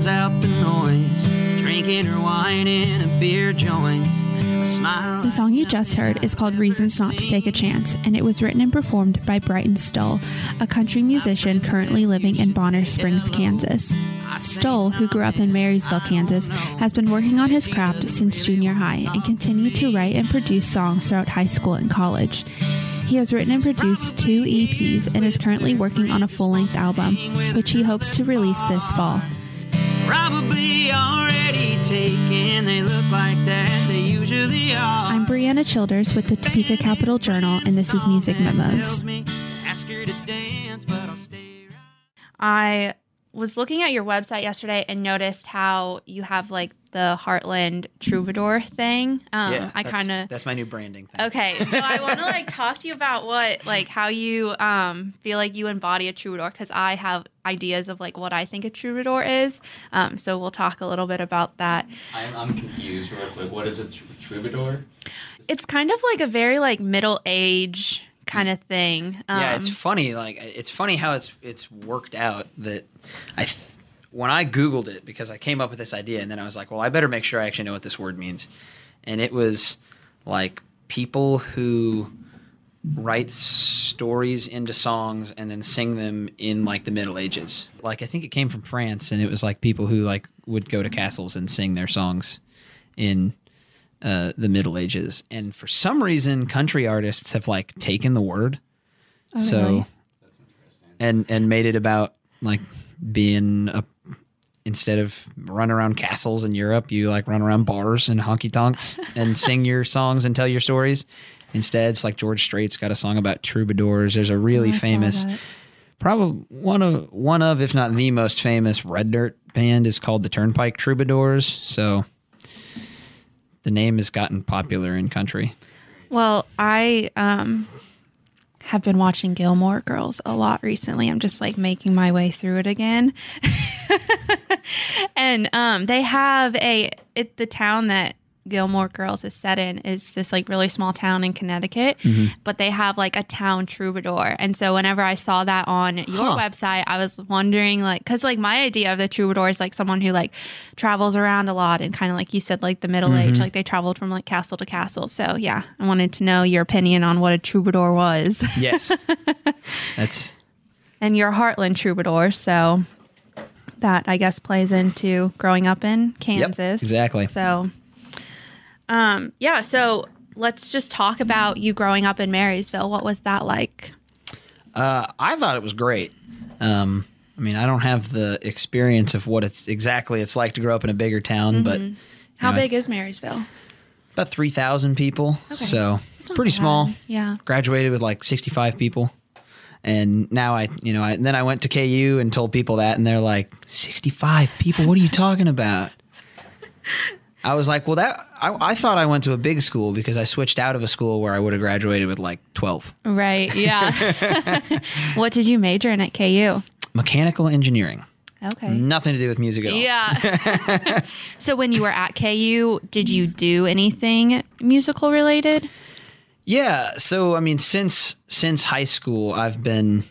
Drowns out the noise. Drinking her wine in a beer joint. The song you just heard is called Reasons Not to Take a Chance, and it was written and performed by Brighton Stull, a country musician currently living in Bonner Springs, Kansas. Stoll, who grew up in Marysville, Kansas, has been working on his craft since junior high and continued to write and produce songs throughout high school and college. He has written and produced two EPs and is currently working on a full length album, which he hopes to release this fall. Probably already taken. They look like that. They usually are. I'm Brianna Childers with the Topeka Capital Journal, and this is Music Memos. Ask her to dance, but I'll stay right. I was looking at your website yesterday and noticed how you have like the Heartland Troubadour thing. Um, I kind of that's my new branding thing. okay. So I want to like talk to you about what like how you um feel like you embody a troubadour because I have ideas of like what I think a troubadour is. Um, so we'll talk a little bit about that. I'm, I'm confused real quick. What is a tr- troubadour? It's kind of like a very like middle age kind of thing. Um, yeah, it's funny. Like it's funny how it's it's worked out that I th- when I googled it because I came up with this idea and then I was like, well, I better make sure I actually know what this word means, and it was like people who write stories into songs and then sing them in like the Middle Ages. Like I think it came from France and it was like people who like would go to castles and sing their songs in uh, the Middle Ages. And for some reason, country artists have like taken the word, Oh, so really? and and made it about like being a instead of run around castles in Europe, you like run around bars and honky tonks and sing your songs and tell your stories. Instead, it's like George Strait's got a song about troubadours. There's a really Oh, I famous probably one of one of if not the most famous red dirt band is called the Turnpike Troubadours. So the name has gotten popular in country. Well, I um have been watching Gilmore Girls a lot recently. I'm just like making my way through it again. and um they have a it the town that Gilmore Girls is set in is this like really small town in Connecticut, mm-hmm. but they have like a town troubadour. And so whenever I saw that on your Huh. website, I was wondering like cuz like my idea of the troubadour is like someone who like travels around a lot and kind of like you said like the middle age, mm-hmm. like they traveled from like castle to castle. So yeah, I wanted to know your opinion on what a troubadour was. Yes, that's and you're a Heartland troubadour, so that I guess plays into growing up in Kansas. exactly. So, um, yeah. So let's just talk about you growing up in Marysville. What was that like? Uh, I thought it was great. Um, I mean, I don't have the experience of what it's exactly it's like to grow up in a bigger town, but How know, big is Marysville? About three thousand people, so It's pretty bad. small. Yeah. Graduated with like sixty-five people, and now I, you know, I, then I went to KU and told people that, and they're like, sixty-five people? What are you talking about? I was like, well, that I, I thought I went to a big school because I switched out of a school where I would have graduated with like twelve. Right. Yeah. what did you major in at KU? Mechanical engineering, Okay. nothing to do with music at all. Yeah. so when you were at KU, did you do anything musical related? Yeah, so I mean since since high school I've been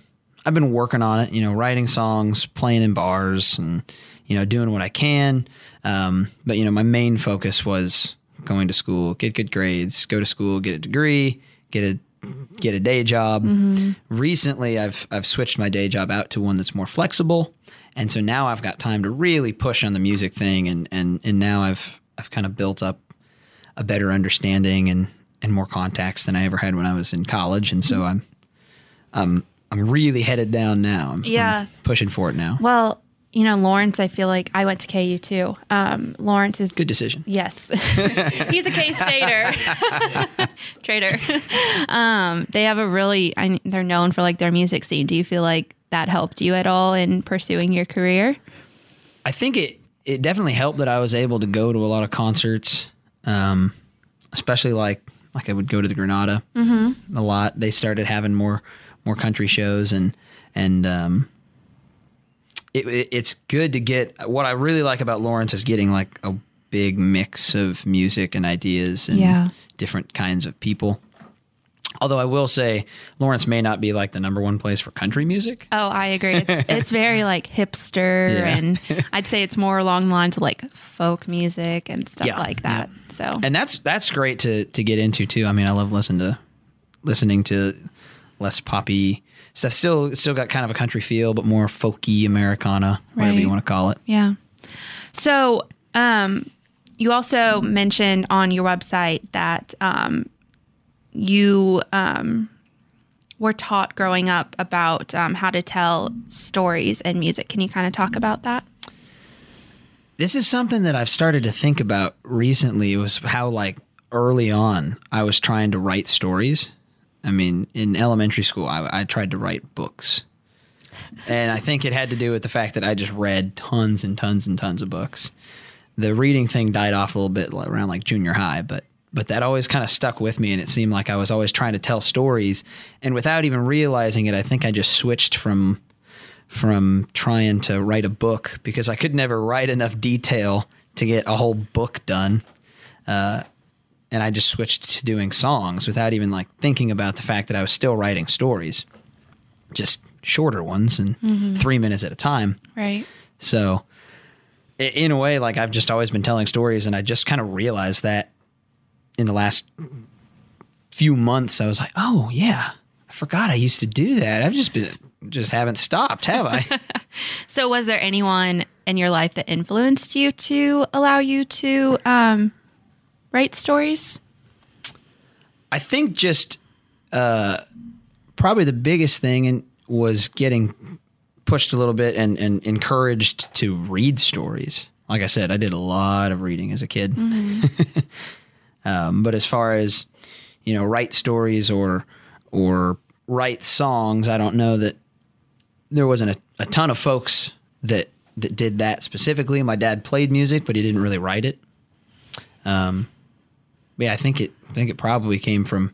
I've been working on it, you know, writing songs, playing in bars and you know, doing what I can. Um, but you know, my main focus was going to school, get good grades, go to school, get a degree, get a get a day job. Recently I've I've switched my day job out to one that's more flexible. And so now I've got time to really push on the music thing and and and now I've I've kind of built up a better understanding and and more contacts than I ever had when I was in college, and so I'm I'm I'm really headed down now. I'm, I'm Yeah. pushing for it now. Well, you know, Lawrence, I feel like I went to KU too. Um, Lawrence is Good decision. Yes. He's a K Stater. Trader. Um, they have a really, I, they're known for like their music scene. Do you feel like that helped you at all in pursuing your career? I think it it definitely helped that I was able to go to a lot of concerts, um, especially like like I would go to the Granada a lot. They started having more more country shows and and um, it, it, it's good to get what I really like about Lawrence is getting like a big mix of music and ideas and Yeah. different kinds of people. Although I will say, Lawrence may not be like the number one place for country music. Oh, I agree. It's, it's very like hipster, Yeah. and I'd say it's more along the lines of like folk music and stuff Yeah, like that. So, and that's that's great to to get into too. I mean, I love listening to listening to less poppy stuff. Still, still got kind of a country feel, but more folky Americana, whatever Right. you want to call it. yeah. So, um, you also mentioned on your website that um, you um, were taught growing up about um, how to tell stories and music. Can you kind of talk about that? This is something that I've started to think about recently. It Was how like early on I was trying to write stories. I mean, in elementary school, I, I tried to write books, and I think it had to do with the fact that I just read tons and tons and tons of books. The reading thing died off a little bit around like junior high, but but that always kind of stuck with me, and it seemed like I was always trying to tell stories, and without even realizing it, I think I just switched from from trying to write a book because I could never write enough detail to get a whole book done. Uh, and I just switched to doing songs without even like thinking about the fact that I was still writing stories, just shorter ones and three minutes at a time. Right. So, in a way, like I've just always been telling stories, and I just kind of realized that in the last few months, I was like, oh yeah, I forgot I used to do that. I've just been just haven't stopped, have I? So, was there anyone in your life that influenced you to allow you to um, write stories? I think just uh, probably the biggest thing and was getting pushed a little bit and, and encouraged to read stories. Like I said, I did a lot of reading as a kid. um, but as far as you know, write stories or or write songs, I don't know that there wasn't a, a ton of folks that that did that specifically. My dad played music, but he didn't really write it. Um, but yeah, I think it. I think it probably came from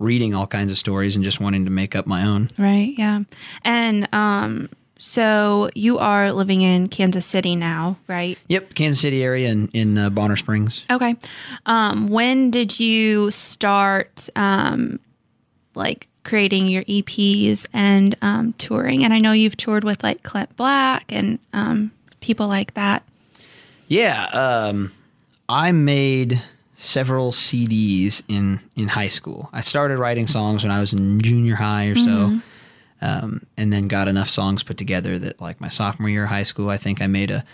reading all kinds of stories and just wanting to make up my own. Right. Yeah. And um, so you are living in Kansas City now, right? Yep, Kansas City area in in uh, Bonner Springs. Okay. Um, when did you start um, like creating your EPs and um, touring? And I know you've toured with like Clint Black and um, people like that. Yeah, um, I made several CDs in in high school. I started writing songs when I was in junior high or so, um, and then got enough songs put together that like my sophomore year of high school, I think I made a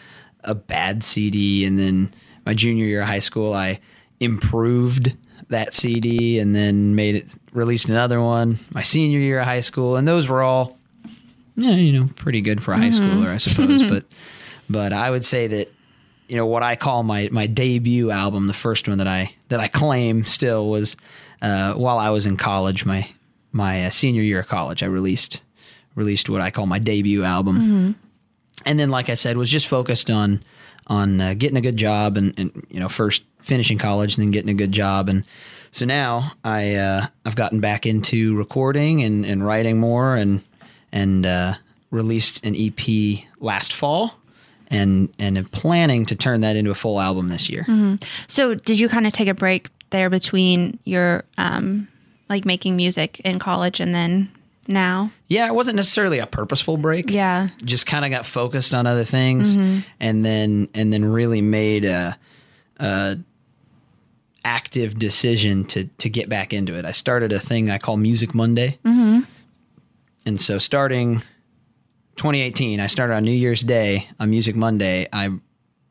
a bad CD, and then my junior year of high school, I improved that CD and then made it released another one. My senior year of high school, and those were all yeah, you know, pretty good for a high schooler, I suppose. but but I would say that you know what I call my my debut album, the first one that I that I claim still was uh, while I was in college, my my uh, senior year of college. I released released what I call my debut album, and then like I said, was just focused on on uh, getting a good job and, and you know first finishing college and then getting a good job. And so now I uh, I've gotten back into recording and, and writing more and and uh, released an EP last fall and and planning to turn that into a full album this year. So did you kind of take a break there between your um, like making music in college and then now? Yeah, it wasn't necessarily a purposeful break. Yeah. just kind of got focused on other things, and then and then really made a, a active decision to to get back into it. I started a thing I call Music Monday, mm-hmm. and so starting 2018, I started on New Year's Day on Music Monday. I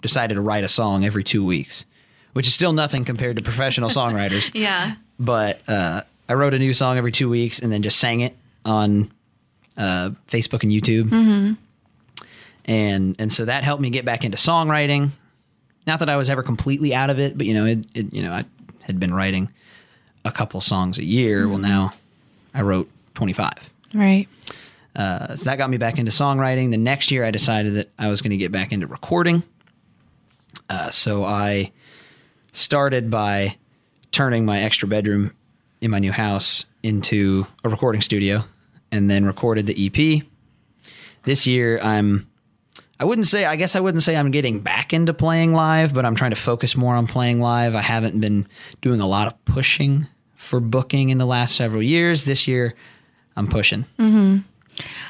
decided to write a song every two weeks, which is still nothing compared to professional songwriters Yeah. but uh, I wrote a new song every two weeks and then just sang it on uh, Facebook and YouTube. And and so that helped me get back into songwriting. Not that I was ever completely out of it, but you know, it, it you know, I had been writing a couple songs a year. Well, now I wrote twenty five. Right. Uh, so that got me back into songwriting. The next year, I decided that I was going to get back into recording. Uh, so I started by turning my extra bedroom in my new house into a recording studio and then recorded the EP. This year, I'm, I wouldn't say, I guess I wouldn't say I'm getting back into playing live, but I'm trying to focus more on playing live. I haven't been doing a lot of pushing for booking in the last several years. This year, I'm pushing.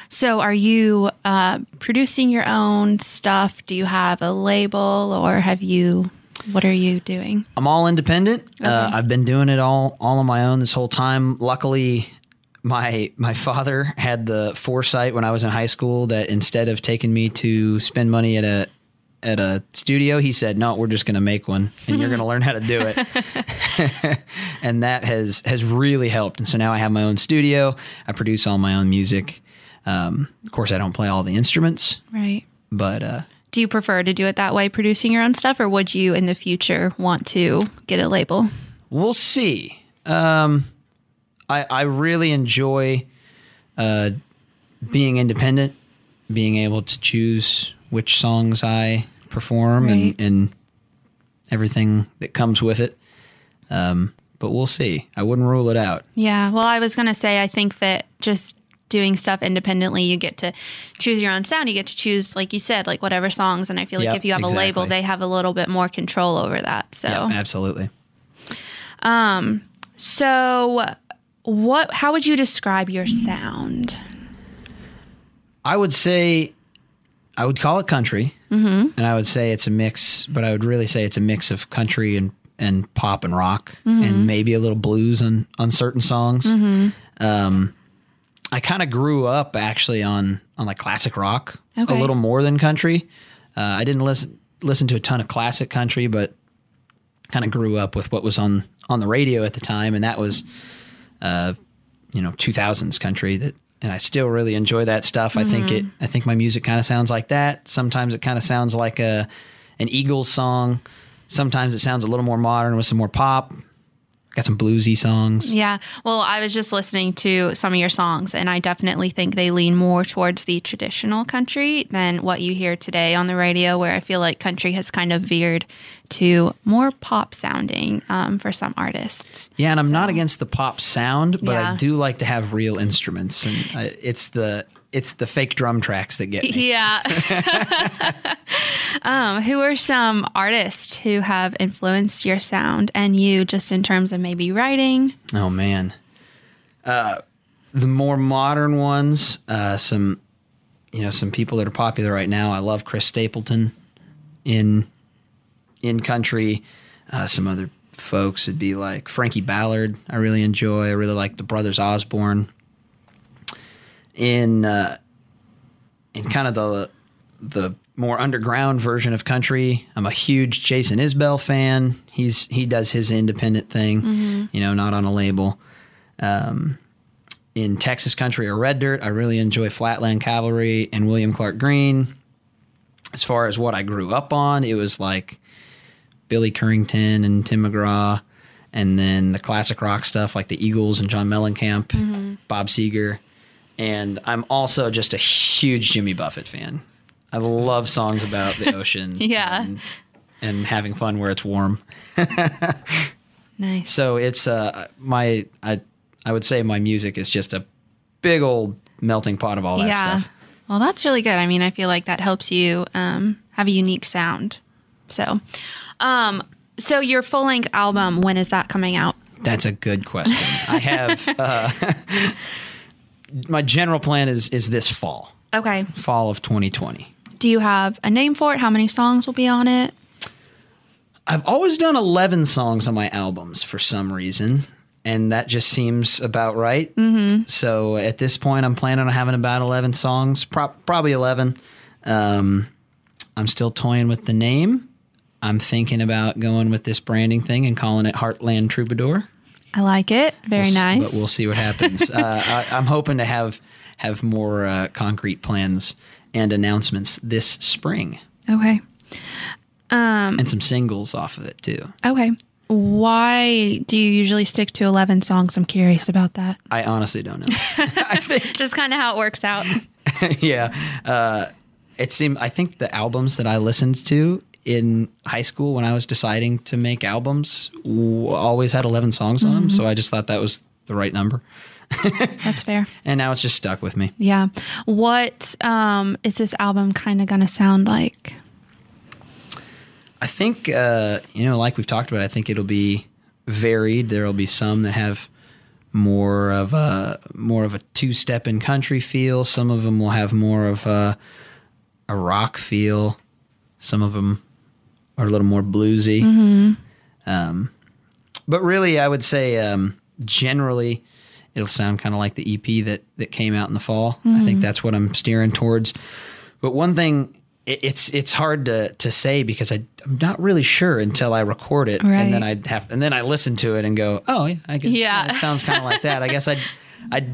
So, are you uh, producing your own stuff? Do you have a label, or have you? What are you doing? I'm all independent. Uh, I've been doing it all all on my own this whole time. Luckily, my my father had the foresight when I was in high school that instead of taking me to spend money at a at a studio, he said, "No, we're just going to make one, and you're going to learn how to do it." and that has has really helped. And so now I have my own studio. I produce all my own music. Um, of course, I don't play all the instruments, Right. but uh, Do you prefer to do it that way, producing your own stuff, or would you in the future want to get a label? We'll see. Um, I I really enjoy uh, being independent, being able to choose which songs I perform Right. and, and everything that comes with it. Um, but we'll see. I wouldn't rule it out. Yeah. Well, I was going to say, I think that just doing stuff independently, you get to choose your own sound. You get to choose, like you said, like whatever songs. And I feel like Yep, if you have a label, they have a little bit more control over that. So, Yeah, absolutely. so what? How would you describe your sound? I would say I would call it country, mm-hmm. and I would say it's a mix, but I would really say it's a mix of country and and pop and rock, and maybe a little blues on on certain songs. Um, I kind of grew up actually on on like classic rock Okay. a little more than country. Uh, I didn't listen listen to a ton of classic country, but kind of grew up with what was on on the radio at the time, and that was uh, you know 2000s country that and I still really enjoy that stuff. I think it I think my music kind of sounds like that. Sometimes it kind of sounds like a an Eagles song. Sometimes it sounds a little more modern with some more pop. Got some bluesy songs. Yeah. Well, I was just listening to some of your songs, and I definitely think they lean more towards the traditional country than what you hear today on the radio, where I feel like country has kind of veered to more pop sounding um, for some artists. Yeah, and I'm not against the pop sound, but Yeah. I do like to have real instruments, and I, it's the it's the fake drum tracks that get me. Yeah. um, who are some artists who have influenced your sound and you just in terms of maybe writing? Oh man, uh, the more modern ones, uh, some you know some people that are popular right now. I love Chris Stapleton in in country. Uh, some other folks would be like Frankie Ballard. I really enjoy. I really like the Brothers Osborne. In uh, in kind of the the more underground version of country, I'm a huge Jason Isbell fan. He's he does his independent thing, you know, not on a label. Um, in Texas country or red dirt, I really enjoy Flatland Cavalry and William Clark Green. As far as what I grew up on, it was like Billy Currington and Tim McGraw, and then the classic rock stuff like the Eagles and John Mellencamp, Bob Seger. And I'm also just a huge Jimmy Buffett fan. I love songs about the ocean. Yeah. And, and having fun where it's warm. Nice. So it's uh my I I would say my music is just a big old melting pot of all that yeah. stuff. Well, that's really good. I mean, I feel like that helps you um, have a unique sound. So, um, so your full length album, when is that coming out? That's a good question. I have uh, my general plan is is this fall, Okay. fall of 2020. Do you have a name for it? How many songs will be on it? I've always done 11 songs on my albums for some reason, and that just seems about right. Mm-hmm. So at this point, I'm planning on having about 11 songs, pro- probably 11. Um, I'm still toying with the name. I'm thinking about going with this branding thing and calling it Heartland Troubadour. I like it. Very We'll nice. But we'll see what happens. uh, I, I'm hoping to have have more uh, concrete plans and announcements this spring, okay. Um, and some singles off of it too. Okay. Why do you usually stick to 11 songs? I'm curious about that. I honestly don't know. Just kind of how it works out. yeah. Uh, it seemed, I think the albums that I listened to in high school when I was deciding to make albums w- always had 11 songs on them. So I just thought that was the right number. That's fair. And now it's just stuck with me. Yeah. What um, is this album kind of going to sound like? I think, uh, you know, like we've talked about, I think it'll be varied. There will be some that have more of a more of a two step in country feel. Some of them will have more of a a rock feel. Some of them are a little more bluesy. Um, but really, I would say um, generally it'll sound kind of like the EP that that came out in the fall. I think that's what I'm steering towards. But one thing, it, it's it's hard to to say because I, I'm not really sure until I record it, and then Right. I have and then I listen to it and go, oh yeah, I guess, Yeah. it sounds kind of like that. I guess I I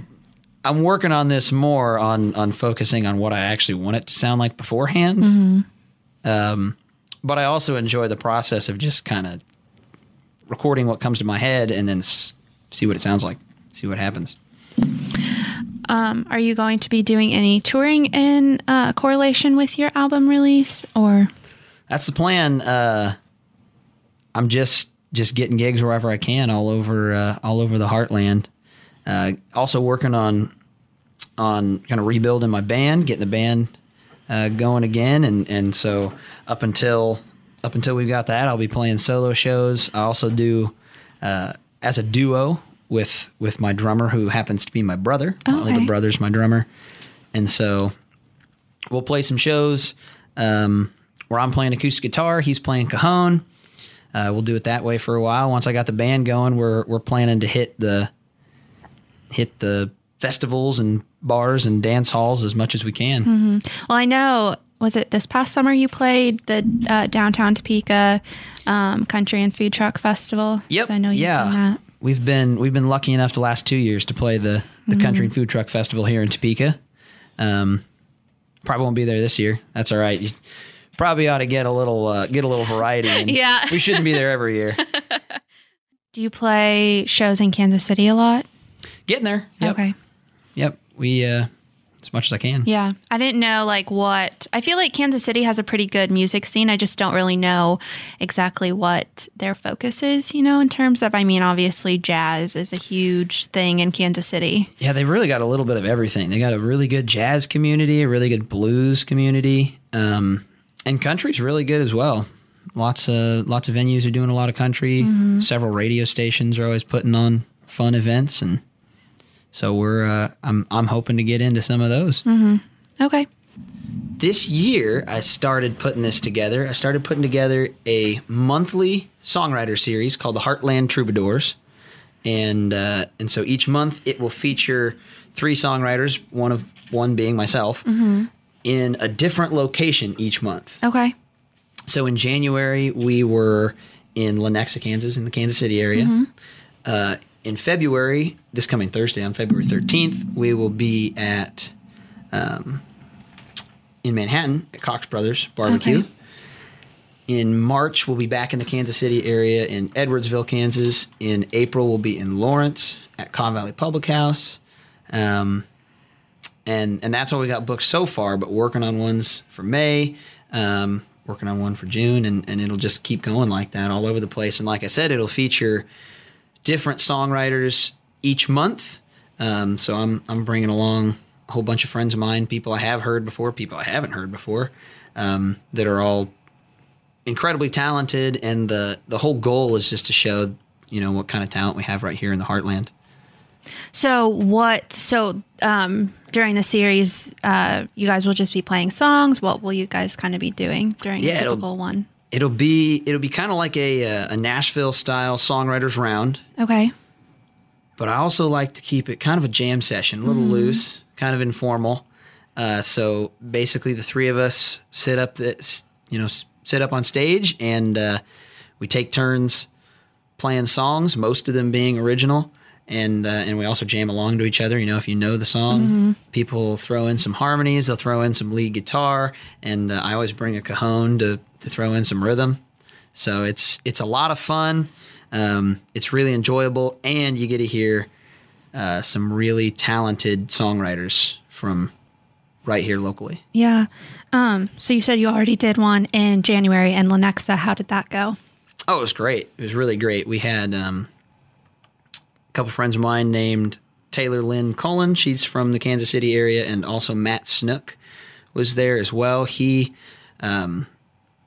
I'm working on this more on on focusing on what I actually want it to sound like beforehand. Um, but I also enjoy the process of just kind of recording what comes to my head and then s- see what it sounds like, see what happens. Um, are you going to be doing any touring in uh, correlation with your album release, or That's the plan. Uh, I'm just just getting gigs wherever I can, all over uh, all over the heartland. Uh, also working on on kind of rebuilding my band, getting the band uh, going again, and and so up until up until we've got that, I'll be playing solo shows. I also do uh, as a duo with with my drummer, who happens to be my brother. My Okay. older brother's my drummer, and so we'll play some shows um, where I'm playing acoustic guitar, he's playing cajon. Uh, we'll do it that way for a while. Once I got the band going, we're we're planning to hit the hit the festivals and bars and dance halls as much as we can. well, I know was it this past summer you played the uh, downtown Topeka um, Country and Food Truck Festival? Yep. So I know you've yeah. done that. We've been we've been lucky enough the last two years to play the the Country and Food Truck Festival here in Topeka. Um, probably won't be there this year. That's all right. You probably ought to get a little uh, get a little variety. Yeah. we shouldn't be there every year. Do you play shows in Kansas City a lot? Getting there. Yep. Okay. We uh, as much as I can. Yeah. I didn't know like what I feel like Kansas City has a pretty good music scene. I just don't really know exactly what their focus is, you know, in terms of I mean, obviously jazz is a huge thing in Kansas City. Yeah, they've really got a little bit of everything. They got a really good jazz community, a really good blues community, um, and country's really good as well. Lots of lots of venues are doing a lot of country. Several radio stations are always putting on fun events, and so we're uh, I'm I'm hoping to get into some of those. Okay. This year, I started putting this together. I started putting together a monthly songwriter series called the Heartland Troubadours, and uh, and so each month it will feature three songwriters, one of one being myself, in a different location each month. Okay. So in January we were in Lenexa, Kansas, in the Kansas City area. Uh, in February, this coming Thursday on February thirteenth, we will be at um, in Manhattan at Cox Brothers Barbecue. Okay. In March, we'll be back in the Kansas City area in Edwardsville, Kansas. In April, we'll be in Lawrence at Kaw Valley Public House. Um, and and that's all we got booked so far. But working on ones for May, um, working on one for June, and, and it'll just keep going like that all over the place. And like I said, it'll feature different songwriters each month. Um, so I'm I'm bringing along a whole bunch of friends of mine, people I have heard before, people I haven't heard before, um, that are all incredibly talented. And the the whole goal is just to show you know what kind of talent we have right here in the heartland. So what so um during the series uh you guys will just be playing songs. What will you guys kind of be doing during Yeah, a typical one? It'll be it'll be kind of like a uh, a Nashville style songwriters round. Okay. but I also like to keep it kind of a jam session, a little loose, kind of informal. Uh, so basically, the three of us sit up this, you know, sit up on stage, and uh, we take turns playing songs. Most of them being original, and uh, and we also jam along to each other. You know, if you know the song, people throw in some harmonies. They'll throw in some lead guitar, and uh, I always bring a cajon to to throw in some rhythm. So it's it's a lot of fun. Um, it's really enjoyable, and you get to hear uh, some really talented songwriters from right here locally. Yeah. Um so you said you already did one in January in Lenexa. How did that go? Oh, it was great. It was really great. We had um, a couple friends of mine named Taylor Lynn Cullen. She's from the Kansas City area, and also Matt Snook was there as well. He um,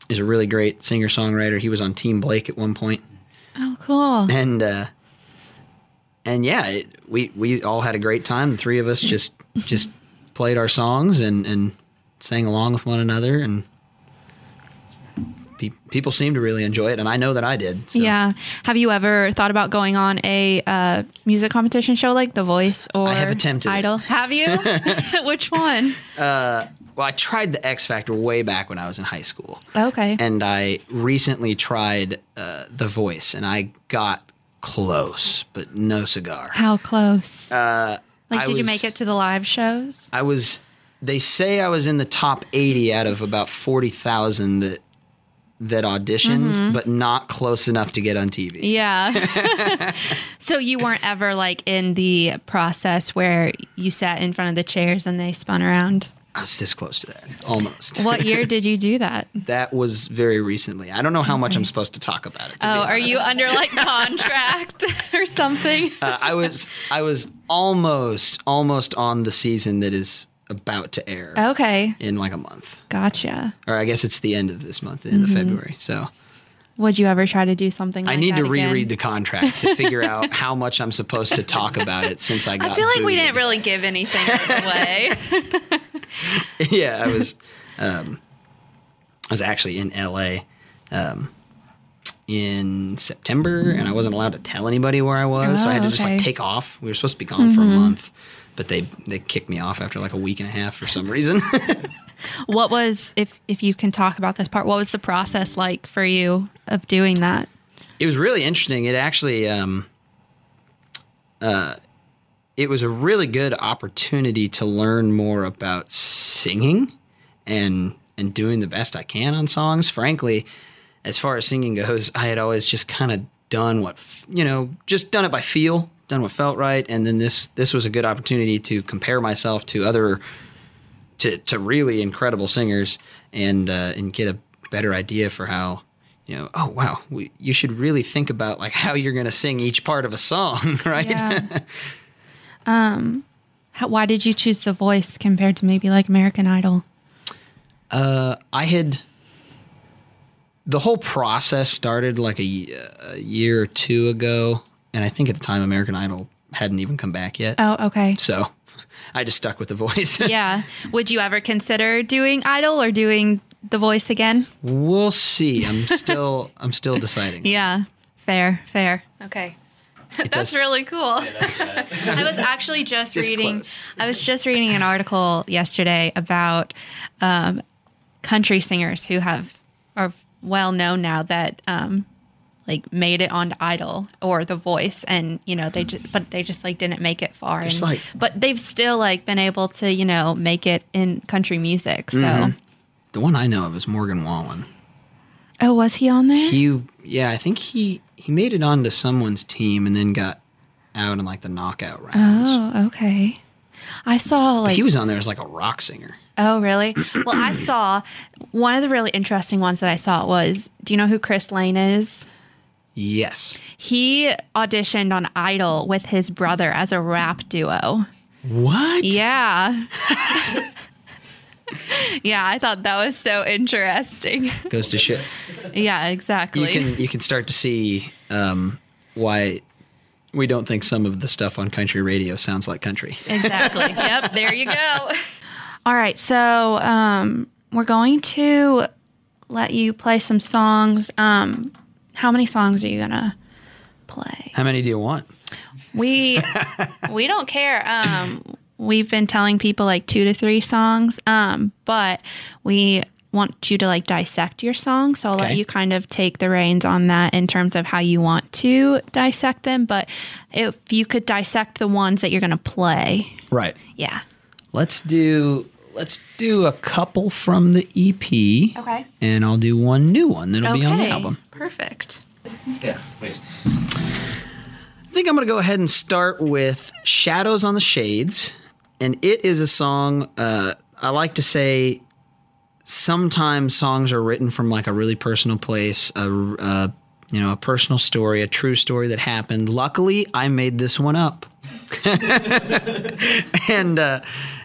is a really great singer songwriter. He was on Team Blake at one point. Oh, cool. and uh, and yeah, it, we we all had a great time. The three of us just just played our songs and and sang along with one another, and pe- people seemed to really enjoy it, and I know that I did. So. Yeah. Have you ever thought about going on a uh, music competition show like The Voice or I have attempted it. Idol? Have you? Which one? Well, I tried the X Factor way back when I was in high school. Okay. and I recently tried uh, The Voice, and I got close, but no cigar. How close? Uh, like, I did you make it to the live shows? I was. They say I was in the top eighty out of about forty thousand that that auditioned, but not close enough to get on TV. Yeah. so you weren't ever like in the process where you sat in front of the chairs and they spun around. I was this close to that, almost. What year did you do that? that was very recently. I don't know how much I'm supposed to talk about it. Oh, are you under like contract or something? Uh, I was. I was almost, almost on the season that is about to air Okay. in like a month. Gotcha. or I guess it's the end of this month, in the Mm-hmm. February. So Would you ever try to do something like I need that to again? reread the contract to figure out how much I'm supposed to talk about it since I got. I feel like we didn't really give anything away. yeah, I was. Um, I was actually in LA um, in September, and I wasn't allowed to tell anybody where I was, so I had to Oh, just like take off. We were supposed to be gone for a month, but they they kicked me off after like a week and a half for some reason. what was if if you can talk about this part, what was the process like for you of doing that? it was really interesting. It actually, um, uh, it was a really good opportunity to learn more about singing and and doing the best I can on songs. Frankly, as far as singing goes, I had always just kind of done what you know, just done it by feel, done what felt right, and then this this was a good opportunity to compare myself to other to to really incredible singers and uh, and get a better idea for how you know oh wow we, you should really think about like how you're going to sing each part of a song right Yeah. um, how, why did you choose The Voice compared to maybe like American Idol? uh, I had the whole process started like a year or two ago and I think at the time American Idol hadn't even come back yet Oh, okay. so I just stuck with the voice yeah. Would you ever consider doing Idol or doing The Voice again? we'll see I'm still I'm still deciding Yeah. Fair, fair. Okay. That's does- really cool. I was actually just reading. close. I was just reading an article yesterday about um, country singers who have are well known now that um, like made it on Idol or The Voice, and you know they just but they just like didn't make it far. And, like- but they've still like been able to you know make it in country music. So Mm-hmm. the one I know of is Morgan Wallen oh, was he on there? he yeah i think he he made it onto someone's team and then got out in like the knockout rounds oh, okay. I saw like he was on there as like a rock singer Oh, really? Well, I saw one of the really interesting ones that I saw was do you know who Chris Lane is? yes He auditioned on Idol with his brother as a rap duo. what Yeah. yeah, I thought that was so interesting. goes to shit Yeah, exactly. you exactly. can you can start to see um why we don't think some of the stuff on country radio sounds like country exactly. Yep, there you go. All right, so um, we're going to let you play some songs. Um, how many songs are you gonna play? how many do you want We we don't care. Um, we've been telling people like two to three songs, um, but we want you to like dissect your song. So I'll let you kind of take the reins on that in terms of how you want to dissect them. But if you could dissect the ones that you're going to play, right yeah. let's do let's do a couple from the ep Okay. and i'll do one new one that'll be on the album Perfect. Yeah, please. I think I'm going to go ahead and start with Shadows on the Shades. And it is a song, uh, I like to say sometimes songs are written from like a really personal place, a, a, you know, a personal story, a true story that happened. Luckily, I made this one up. and uh,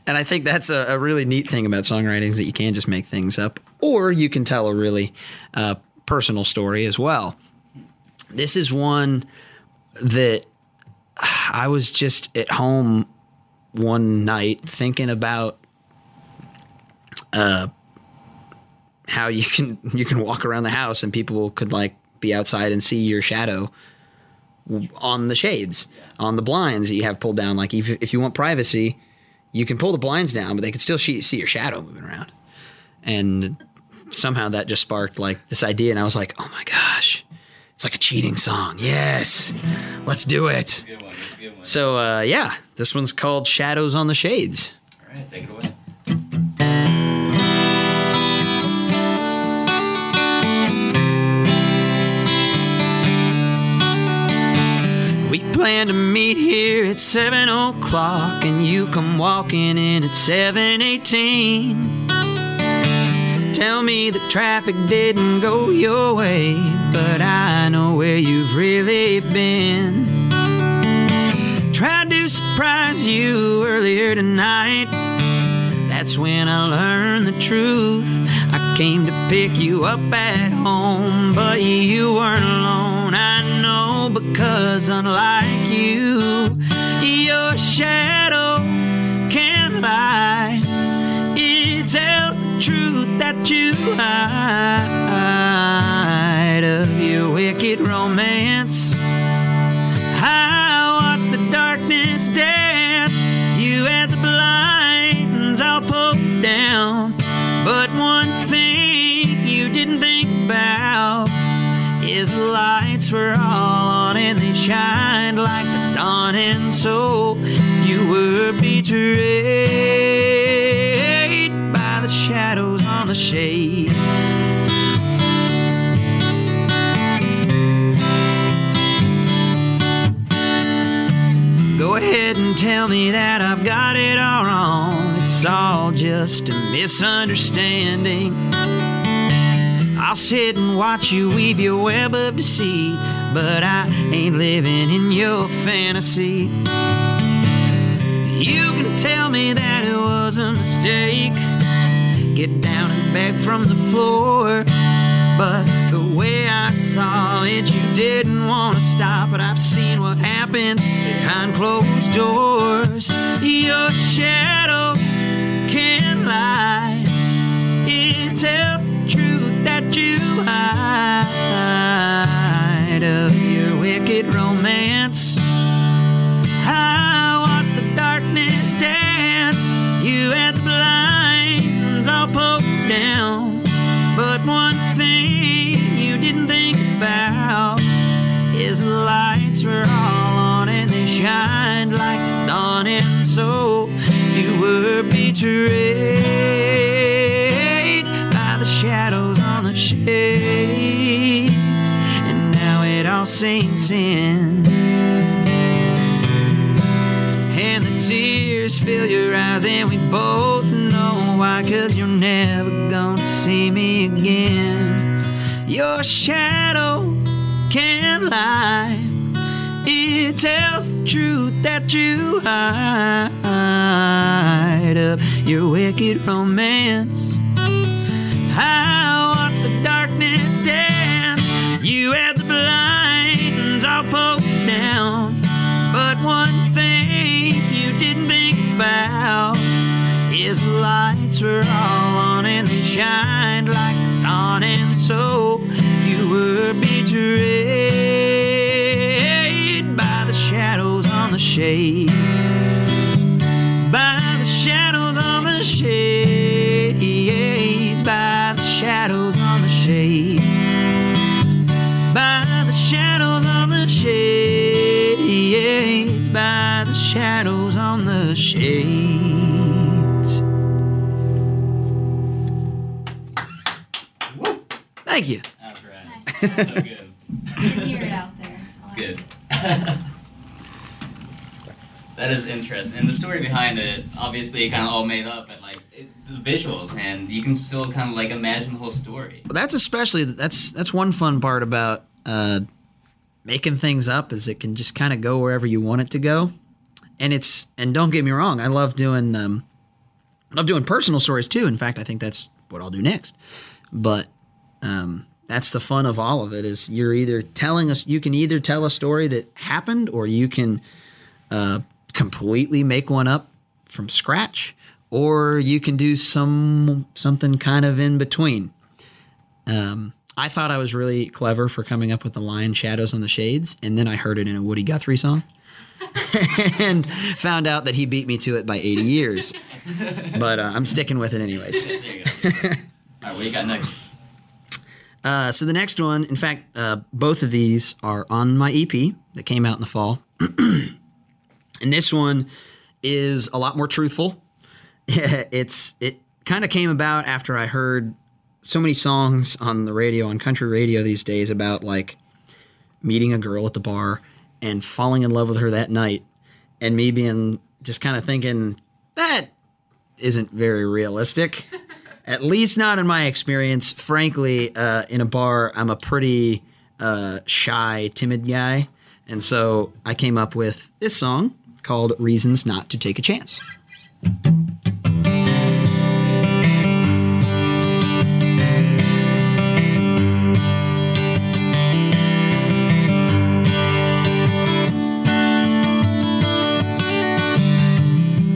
and I think that's a, a really neat thing about songwriting is that you can just make things up, or you can tell a really uh, personal story as well. this is one that I was just at home one night thinking about uh how you can you can walk around the house and people could like be outside and see your shadow on the shades on the blinds that you have pulled down. Like if, if you want privacy you can pull the blinds down but they can still see, see your shadow moving around. And somehow that just sparked like this idea and i was like oh my gosh. It's like a cheating song. Yes. Let's do it so uh, yeah this one's called shadows on the shades All right, take it away. We plan to meet here at seven o'clock, and you come walking in at seven eighteen. Tell me the traffic didn't go your way, but I know where you've really been. Surprise you earlier tonight. That's when I learned the truth. I came to pick you up at home, but you weren't alone. I know because unlike you, your shadow just a misunderstanding. I'll sit and watch you weave your web of deceit, but I ain't living in your fantasy. You can tell me that it was a mistake. Get down and beg from the floor. But the way I saw it, you didn't want to stop. But I've seen what happens behind closed doors. Your shadow betrayed by the shadows on the shades. And now it all sinks in. And the tears fill your eyes, and we both know why. Cause you're never gonna see me again. Your shadow can't lie. It tells the truth that you hide of your wicked romance. I watch the darkness dance. You had the blinds all pulled down. But one thing you didn't think about is the lights were all Thank you. That's right. Nice. so good. Hear it out there. Like Good. that is interesting, and the story behind it, obviously, kind of all made up, but like it, the visuals, man, you can still kind of like imagine the whole story. Well, that's especially that's that's one fun part about uh, making things up is it can just kind of go wherever you want it to go, and it's and don't get me wrong, I love doing um, I love doing personal stories too. In fact, I think that's what I'll do next. But um, that's the fun of all of it is you're either telling us you can either tell a story that happened or you can uh, completely make one up from scratch or you can do some something kind of in between um, i thought i was really clever for coming up with the line shadows on the shades and then i heard it in a woody guthrie song and found out that he beat me to it by 80 years but uh, i'm sticking with it anyways. All right, what you got next? Uh, so the next one, in fact, uh, both of these are on my EP that came out in the fall, and this one is a lot more truthful. it's it kind of came about after I heard so many songs on the radio on country radio these days about like meeting a girl at the bar and falling in love with her that night, and me being just kind of thinking that isn't very realistic. At least not in my experience. Frankly, uh, in a bar, I'm a pretty uh, shy, timid guy. And so I came up with this song called Reasons Not to Take a Chance.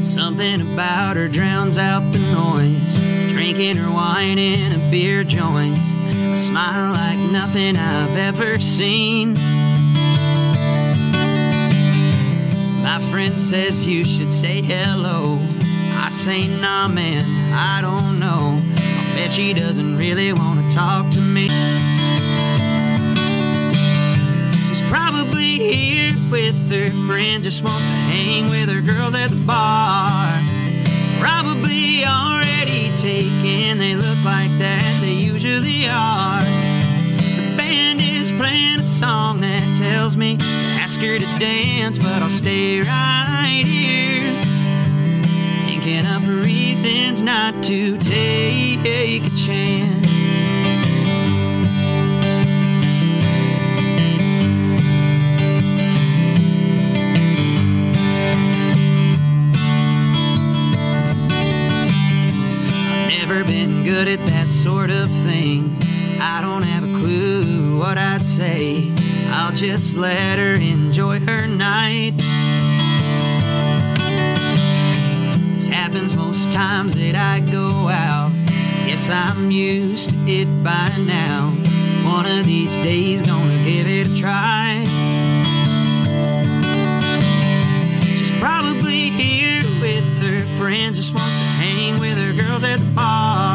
Something about her drowns out the noise. Drinking her wine in a beer joint. A smile like nothing I've ever seen. My friend says you should say hello. I say, nah, man, I don't know. I bet she doesn't really want to talk to me. She's probably here with her friend, just wants to hang with her girls at the bar. Probably already taken, they look like that, they usually are. The band is playing a song that tells me to ask her to dance, but I'll stay right here. Thinking of reasons not to take a chance. Never been good at that sort of thing. I don't have a clue what I'd say. I'll just let her enjoy her night. This happens most times that I go out. Guess I'm used to it by now. One of these days, gonna give it a try. She's probably here friends, just wants to hang with her girls at the bar.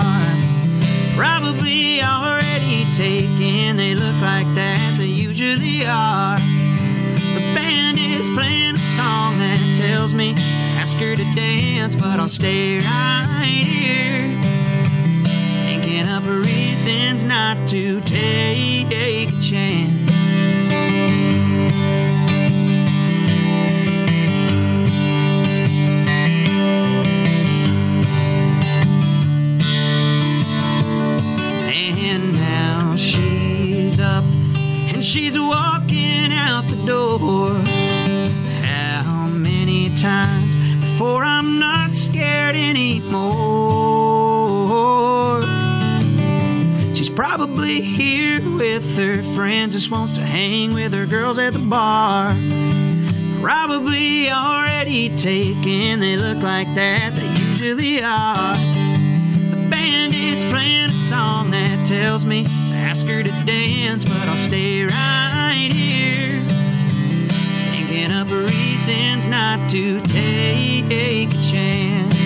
Probably already taken, they look like that, they usually are. The band is playing a song that tells me to ask her to dance, but I'll stay right here. Thinking up reasons not to take a chance. She's walking out the door. How many times before I'm not scared anymore? She's probably here with her friends, just wants to hang with her girls at the bar. Probably already taken, they look like that, they usually are. The band is playing a song that tells me ask her to dance, but I'll stay right here. Thinking up reasons not to take a chance.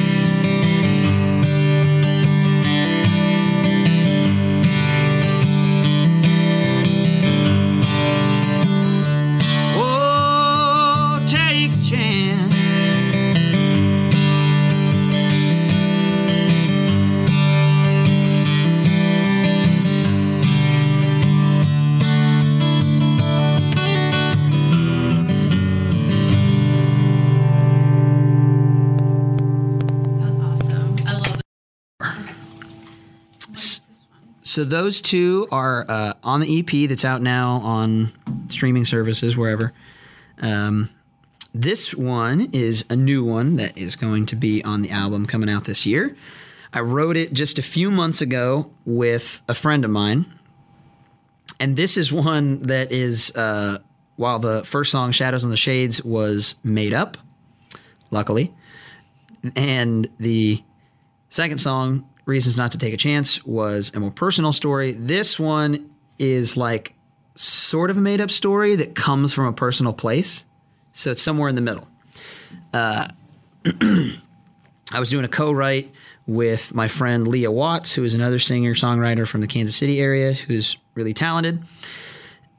So those two are uh, on the EP that's out now on streaming services wherever. Um, this one is a new one that is going to be on the album coming out this year. I wrote it just a few months ago with a friend of mine, and this is one that is uh, while the first song "Shadows on the Shades" was made up, luckily, and the second song "Reasons Not to Take a Chance" was a more personal story. This one is like sort of a made up story that comes from a personal place, so it's somewhere in the middle. Uh, I was doing a co-write with my friend Leah Watts, who is another singer songwriter from the Kansas City area, who's really talented.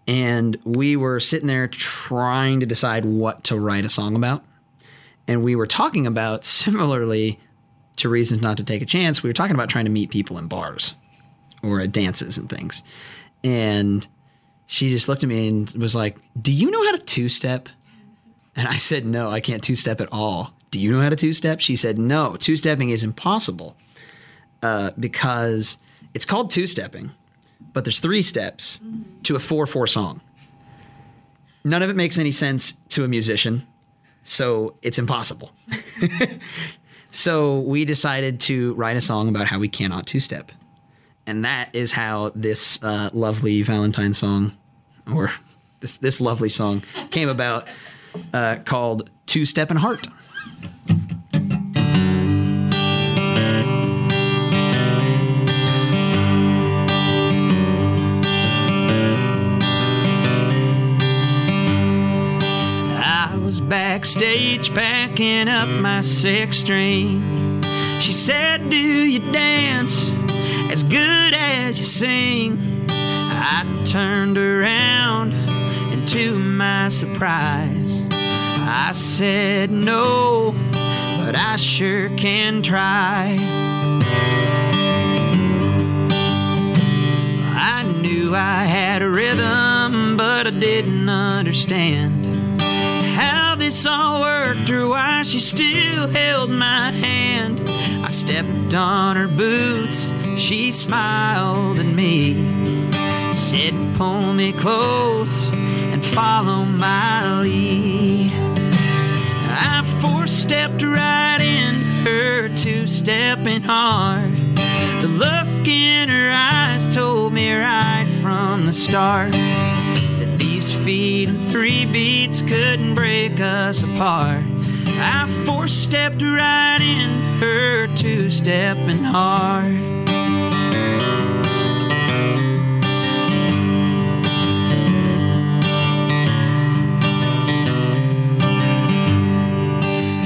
And we were sitting there trying to decide what to write a song about. And we were talking about similarly to Reasons Not to Take a Chance, we were talking about trying to meet people in bars or at dances and things. And she just looked at me and was like, Do you know how to two step? And I said, No, I can't two step at all. Do you know how to two step? She said, No, two stepping is impossible uh, because it's called two stepping, but there's three steps to a 4 4 song. None of it makes any sense to a musician, so it's impossible. so we decided to write a song about how we cannot two step. And that is how this uh, lovely Valentine song, or this, this lovely song, came about, uh, called Two Step and Heart. Backstage packing up my six string. She said, Do you dance as good as you sing? I turned around, and to my surprise, I said no, but I sure can try. I knew I had a rhythm, but I didn't understand this all worked or why she still held my hand. I stepped on her boots, she smiled at me, said, Pull me close and follow my lead. I four stepped right in her two stepping hard. The look in her eyes told me right from the start feet and three beats couldn't break us apart. I four stepped right in her two stepping hard.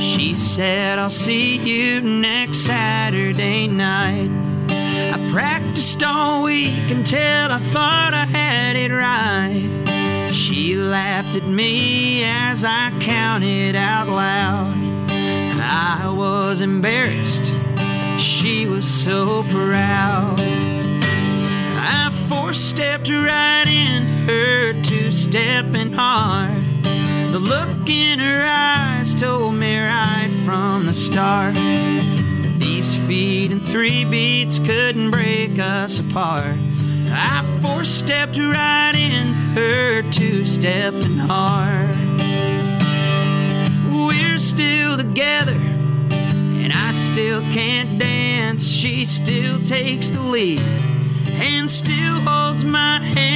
She said, I'll see you next Saturday night. I practiced all week until I thought I had it right. She laughed at me as I counted out loud. I was embarrassed, she was so proud. I four stepped right in her two stepping hard. The look in her eyes told me right from the start that these feet and three beats couldn't break us apart. I four stepped right in her two stepping hard. We're still together, and I still can't dance. She still takes the lead and still holds my hand.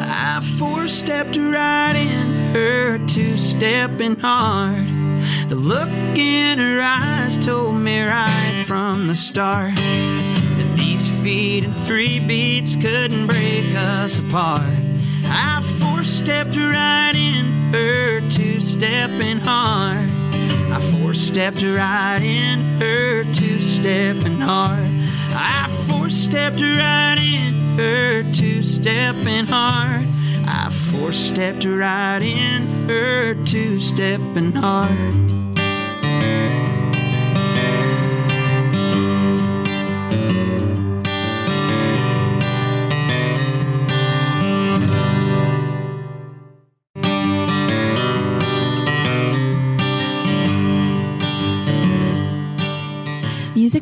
I four stepped right in her two stepping hard. The look in her eyes told me right from the start feet and three beats couldn't break us apart. I four stepped right in her two stepping hard. I four stepped right in her two stepping hard. I four stepped right in her two stepping hard. I four stepped right in her two stepping hard.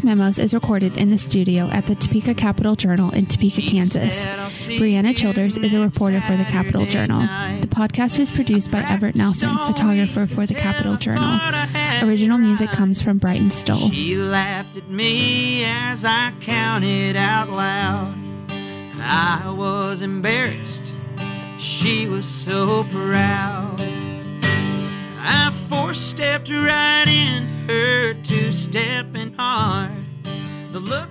Memos is recorded in the studio at the Topeka Capital Journal in Topeka, Kansas. Brianna Childers is a reporter for the Capital Journal. The podcast is produced by Everett Nelson, photographer for the Capital Journal. Original music comes from Brighton Stoll. She laughed at me as I counted out loud. I was embarrassed. She was so proud. I four stepped right in her two stepping hard. The look